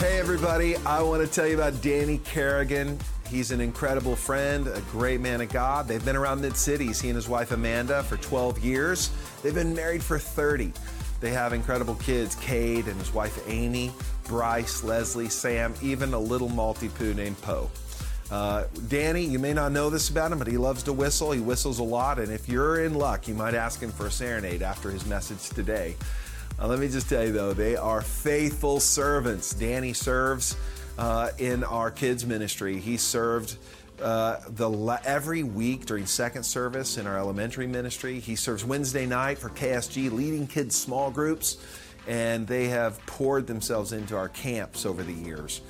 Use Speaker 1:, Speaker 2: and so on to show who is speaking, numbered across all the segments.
Speaker 1: Hey, everybody. I want to tell you about Danny Carrigan. He's an incredible friend, a great man of God. They've been around Mid Cities, he and his wife Amanda, for 12 years. They've been married for 30. They have incredible kids Cade and his wife Amy, Bryce, Leslie, Sam, even a little Maltipoo named Poe. Uh, Danny, you may not know this about him, but he loves to whistle. He whistles a lot, and if you're in luck, you might ask him for a serenade after his message today. Uh, let me just tell you, though, they are faithful servants. Danny serves uh, in our kids' ministry. He served uh, the every week during second service in our elementary ministry. He serves Wednesday night for KSG, leading kids' small groups, and they have poured themselves into our camps over the years.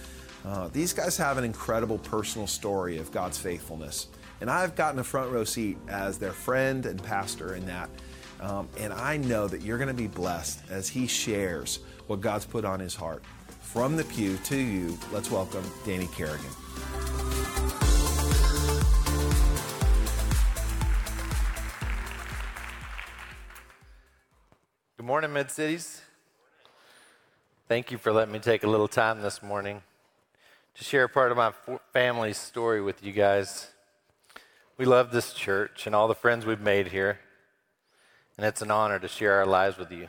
Speaker 1: Uh, these guys have an incredible personal story of God's faithfulness. And I've gotten a front row seat as their friend and pastor in that. Um, and I know that you're going to be blessed as he shares what God's put on his heart. From the pew to you, let's welcome Danny Carrigan.
Speaker 2: Good morning, Mid Cities. Thank you for letting me take a little time this morning to share a part of my family's story with you guys. We love this church and all the friends we've made here, and it's an honor to share our lives with you.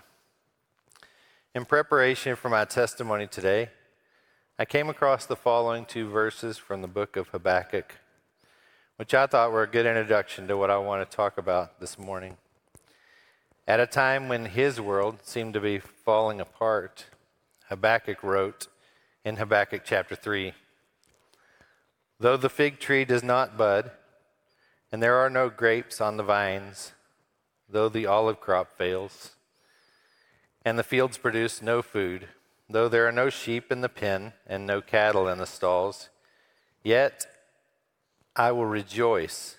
Speaker 2: In preparation for my testimony today, I came across the following two verses from the book of Habakkuk, which I thought were a good introduction to what I want to talk about this morning. At a time when his world seemed to be falling apart, Habakkuk wrote in Habakkuk chapter 3 Though the fig tree does not bud, and there are no grapes on the vines, though the olive crop fails, and the fields produce no food, though there are no sheep in the pen and no cattle in the stalls, yet I will rejoice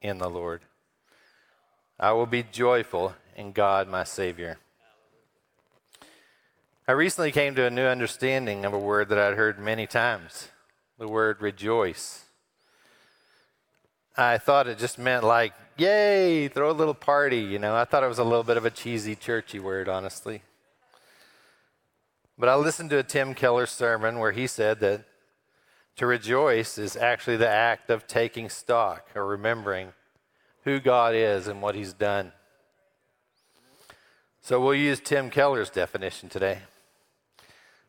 Speaker 2: in the Lord. I will be joyful in God my Savior. I recently came to a new understanding of a word that I'd heard many times the word rejoice. I thought it just meant like, yay, throw a little party, you know. I thought it was a little bit of a cheesy, churchy word, honestly. But I listened to a Tim Keller sermon where he said that to rejoice is actually the act of taking stock or remembering who God is and what he's done. So we'll use Tim Keller's definition today.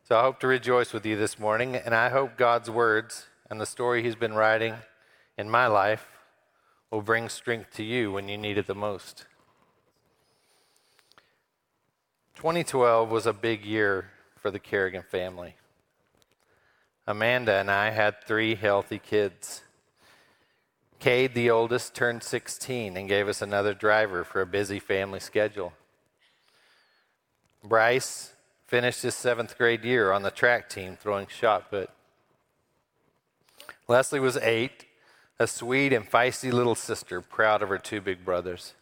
Speaker 2: So I hope to rejoice with you this morning, and I hope God's words and the story he's been writing in my life will bring strength to you when you need it the most. 2012 was a big year for the Carrigan family. Amanda and I had three healthy kids. Cade, the oldest, turned 16 and gave us another driver for a busy family schedule. Bryce finished his seventh grade year on the track team throwing shot put. Leslie was eight a sweet and feisty little sister, proud of her two big brothers.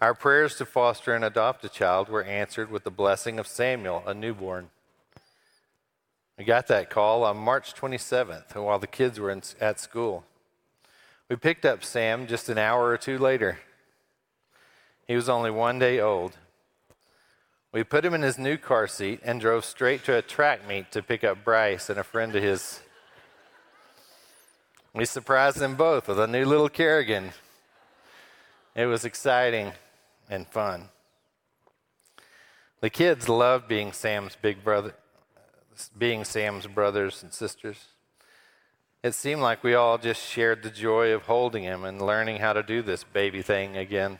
Speaker 2: Our prayers to foster and adopt a child were answered with the blessing of Samuel, a newborn. We got that call on March 27th while the kids were in, at school. We picked up Sam just an hour or two later. He was only one day old. We put him in his new car seat and drove straight to a track meet to pick up Bryce and a friend of his we surprised them both with a new little Carrigan. It was exciting and fun. The kids loved being Sam's big brother, being Sam's brothers and sisters. It seemed like we all just shared the joy of holding him and learning how to do this baby thing again.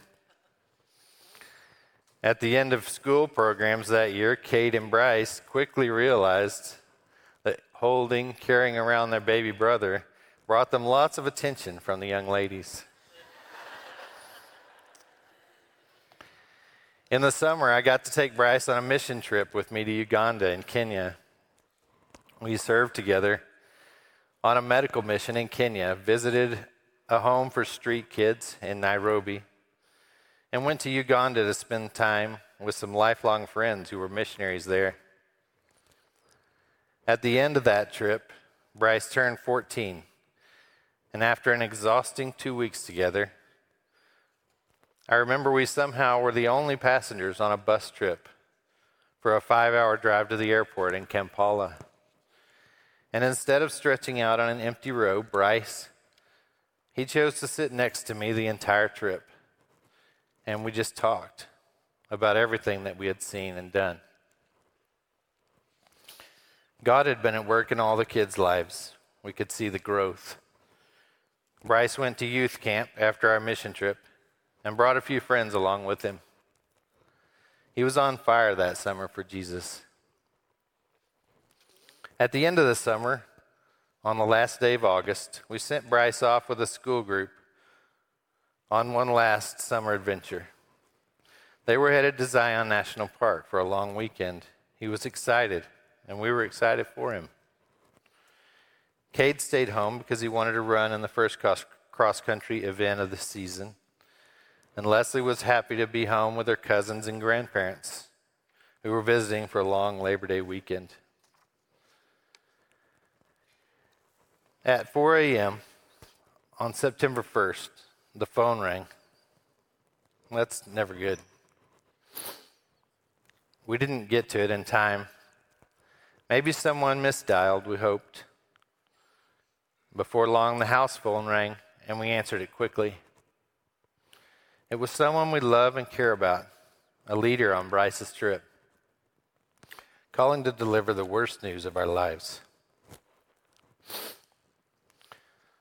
Speaker 2: At the end of school programs that year, Cade and Bryce quickly realized that holding, carrying around their baby brother brought them lots of attention from the young ladies. In the summer, I got to take Bryce on a mission trip with me to Uganda and Kenya. We served together on a medical mission in Kenya, visited a home for street kids in Nairobi, and went to Uganda to spend time with some lifelong friends who were missionaries there. At the end of that trip, Bryce turned 14 and after an exhausting two weeks together, I remember we somehow were the only passengers on a bus trip for a five hour drive to the airport in Kampala. And instead of stretching out on an empty row, Bryce, he chose to sit next to me the entire trip. And we just talked about everything that we had seen and done. God had been at work in all the kids' lives. We could see the growth. Bryce went to youth camp after our mission trip and brought a few friends along with him. He was on fire that summer for Jesus. At the end of the summer, on the last day of August, we sent Bryce off with a school group on one last summer adventure. They were headed to Zion National Park for a long weekend. He was excited, and we were excited for him. Cade stayed home because he wanted to run in the first cross country event of the season. And Leslie was happy to be home with her cousins and grandparents who were visiting for a long Labor Day weekend. At 4 a.m. on September 1st, the phone rang. That's never good. We didn't get to it in time. Maybe someone misdialed, we hoped. Before long, the house phone rang, and we answered it quickly. It was someone we love and care about, a leader on Bryce's trip, calling to deliver the worst news of our lives.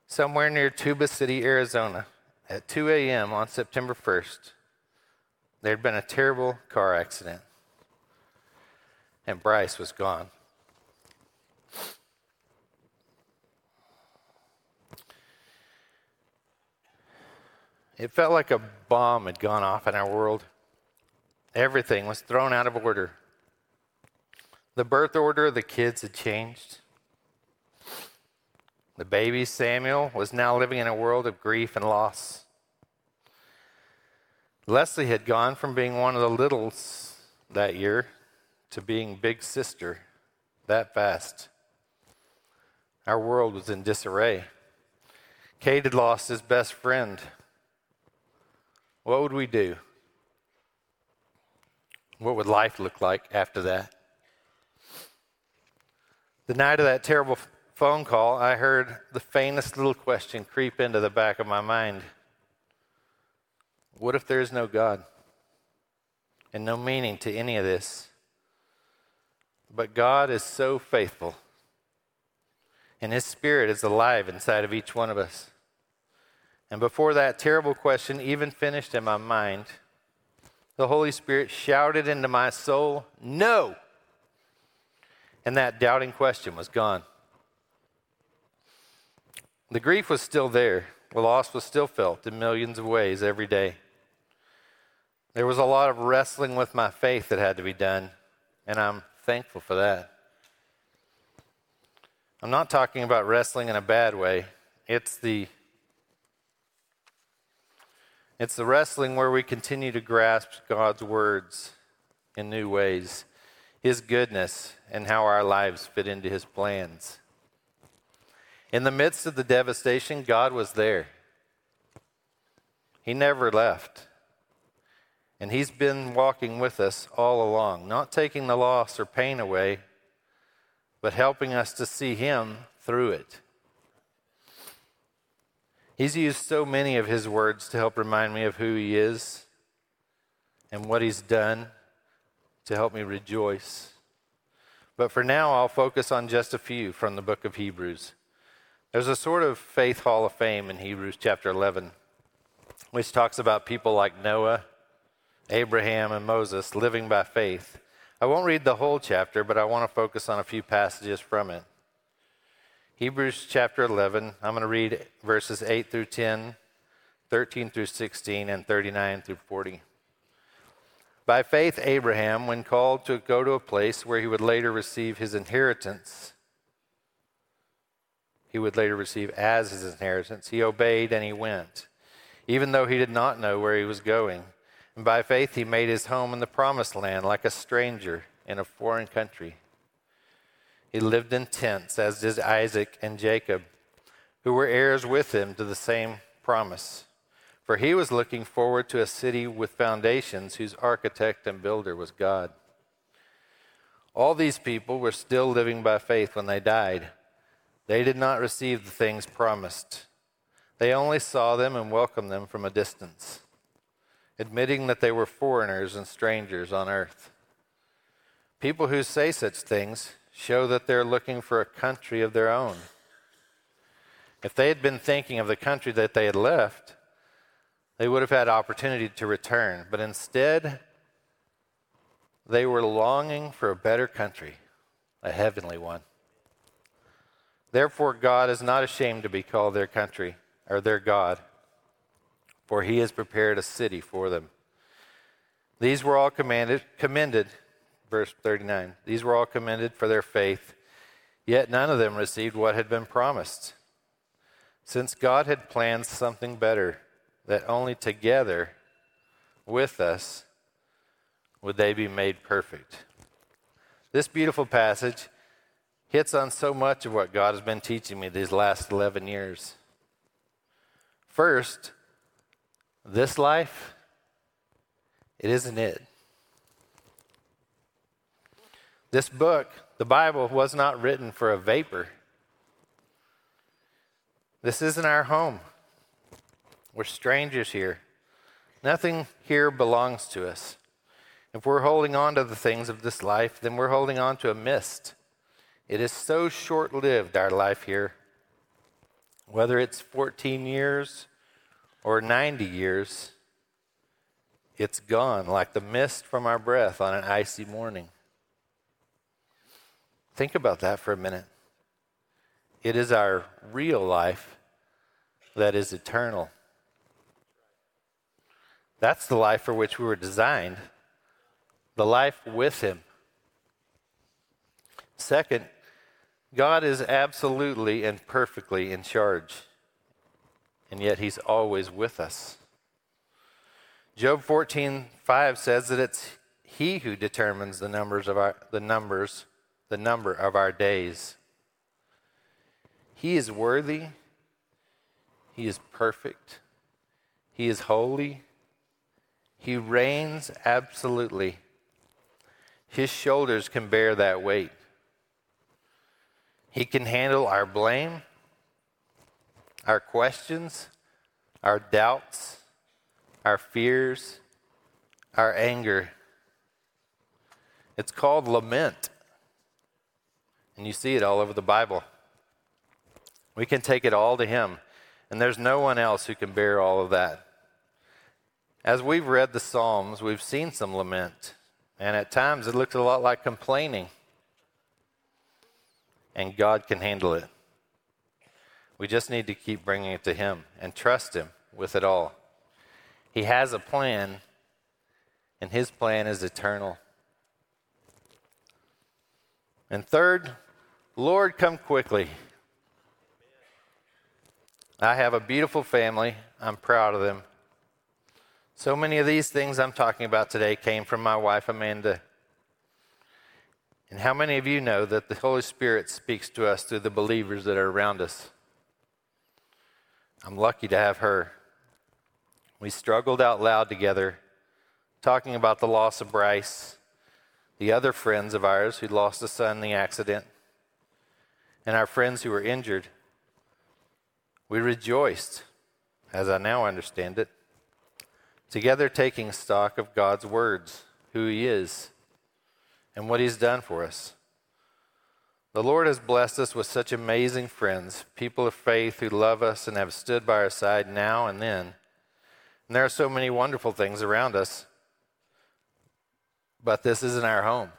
Speaker 2: Somewhere near Tuba City, Arizona, at 2 a.m. on September 1st, there had been a terrible car accident, and Bryce was gone. It felt like a bomb had gone off in our world. Everything was thrown out of order. The birth order of the kids had changed. The baby Samuel was now living in a world of grief and loss. Leslie had gone from being one of the littles that year to being big sister that fast. Our world was in disarray. Cade had lost his best friend what would we do? What would life look like after that? The night of that terrible phone call, I heard the faintest little question creep into the back of my mind What if there is no God and no meaning to any of this? But God is so faithful, and His Spirit is alive inside of each one of us. And before that terrible question even finished in my mind, the Holy Spirit shouted into my soul, No! And that doubting question was gone. The grief was still there. The loss was still felt in millions of ways every day. There was a lot of wrestling with my faith that had to be done, and I'm thankful for that. I'm not talking about wrestling in a bad way. It's the it's the wrestling where we continue to grasp God's words in new ways, His goodness, and how our lives fit into His plans. In the midst of the devastation, God was there. He never left. And He's been walking with us all along, not taking the loss or pain away, but helping us to see Him through it. He's used so many of his words to help remind me of who he is and what he's done to help me rejoice. But for now, I'll focus on just a few from the book of Hebrews. There's a sort of faith hall of fame in Hebrews chapter 11, which talks about people like Noah, Abraham, and Moses living by faith. I won't read the whole chapter, but I want to focus on a few passages from it. Hebrews chapter 11, I'm going to read verses 8 through 10, 13 through 16, and 39 through 40. By faith, Abraham, when called to go to a place where he would later receive his inheritance, he would later receive as his inheritance, he obeyed and he went, even though he did not know where he was going. And by faith, he made his home in the promised land like a stranger in a foreign country. He lived in tents, as did Isaac and Jacob, who were heirs with him to the same promise. For he was looking forward to a city with foundations whose architect and builder was God. All these people were still living by faith when they died. They did not receive the things promised. They only saw them and welcomed them from a distance, admitting that they were foreigners and strangers on earth. People who say such things show that they're looking for a country of their own. If they had been thinking of the country that they had left, they would have had opportunity to return, but instead, they were longing for a better country, a heavenly one. Therefore, God is not ashamed to be called their country or their God, for he has prepared a city for them. These were all commanded, commended, verse 39. These were all commended for their faith, yet none of them received what had been promised. Since God had planned something better, that only together with us would they be made perfect. This beautiful passage hits on so much of what God has been teaching me these last 11 years. First, this life, it isn't it. This book, the Bible, was not written for a vapor. This isn't our home. We're strangers here. Nothing here belongs to us. If we're holding on to the things of this life, then we're holding on to a mist. It is so short lived, our life here. Whether it's 14 years or 90 years, it's gone like the mist from our breath on an icy morning. Think about that for a minute. It is our real life that is eternal. That's the life for which we were designed, the life with Him. Second, God is absolutely and perfectly in charge, and yet He's always with us. Job 14, 5 says that it's He who determines the numbers of our the numbers, the number of our days. He is worthy, He is perfect, He is holy, he reigns absolutely. His shoulders can bear that weight. He can handle our blame, our questions, our doubts, our fears, our anger. It's called lament. And you see it all over the Bible. We can take it all to Him, and there's no one else who can bear all of that. As we've read the Psalms, we've seen some lament, and at times it looks a lot like complaining. And God can handle it. We just need to keep bringing it to Him and trust Him with it all. He has a plan, and His plan is eternal. And third, Lord, come quickly. I have a beautiful family. I'm proud of them. So many of these things I'm talking about today came from my wife, Amanda. And how many of you know that the Holy Spirit speaks to us through the believers that are around us? I'm lucky to have her. We struggled out loud together, talking about the loss of Bryce, the other friends of ours who lost a son in the accident, and our friends who were injured. We rejoiced, as I now understand it together taking stock of God's words, who He is, and what He's done for us. The Lord has blessed us with such amazing friends, people of faith who love us and have stood by our side now and then. And there are so many wonderful things around us, but this isn't our home.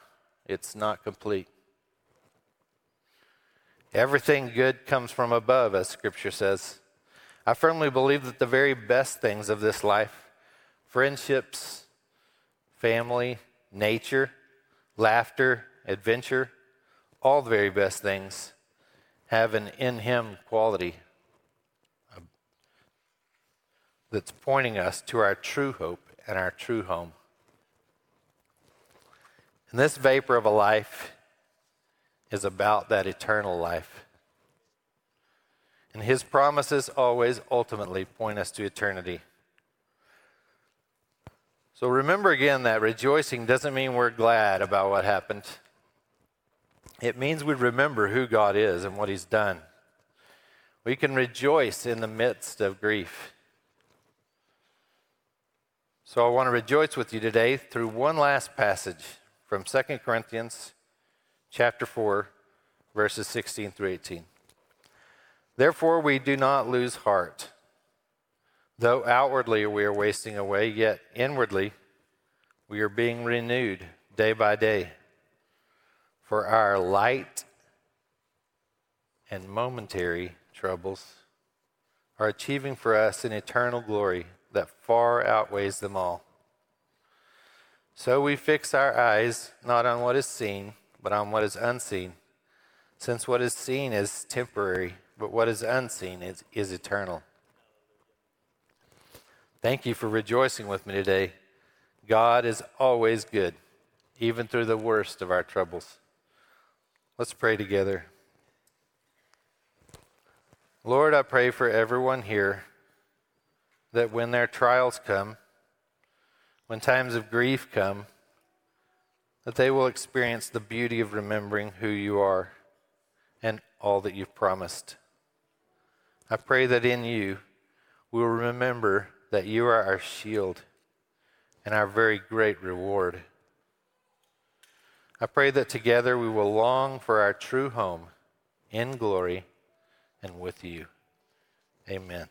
Speaker 2: It's not complete. Everything good comes from above, as Scripture says. I firmly believe that the very best things of this life friendships, family, nature, laughter, adventure, all the very best things have an in Him quality that's pointing us to our true hope and our true home. And this vapor of a life is about that eternal life. And His promises always ultimately point us to eternity. So remember again that rejoicing doesn't mean we're glad about what happened. It means we remember who God is and what He's done. We can rejoice in the midst of grief. So I want to rejoice with you today through one last passage from 2 Corinthians chapter 4 verses 16 through 18. Therefore we do not lose heart. Though outwardly we are wasting away, yet inwardly we are being renewed day by day. For our light and momentary troubles are achieving for us an eternal glory that far outweighs them all. So we fix our eyes not on what is seen, but on what is unseen, since what is seen is temporary, but what is unseen is, is eternal. Thank you for rejoicing with me today. God is always good, even through the worst of our troubles. Let's pray together. Lord, I pray for everyone here that when their trials come, when times of grief come, that they will experience the beauty of remembering who you are and all that you've promised. I pray that in you we will remember that you are our shield and our very great reward. I pray that together we will long for our true home in glory and with you. Amen.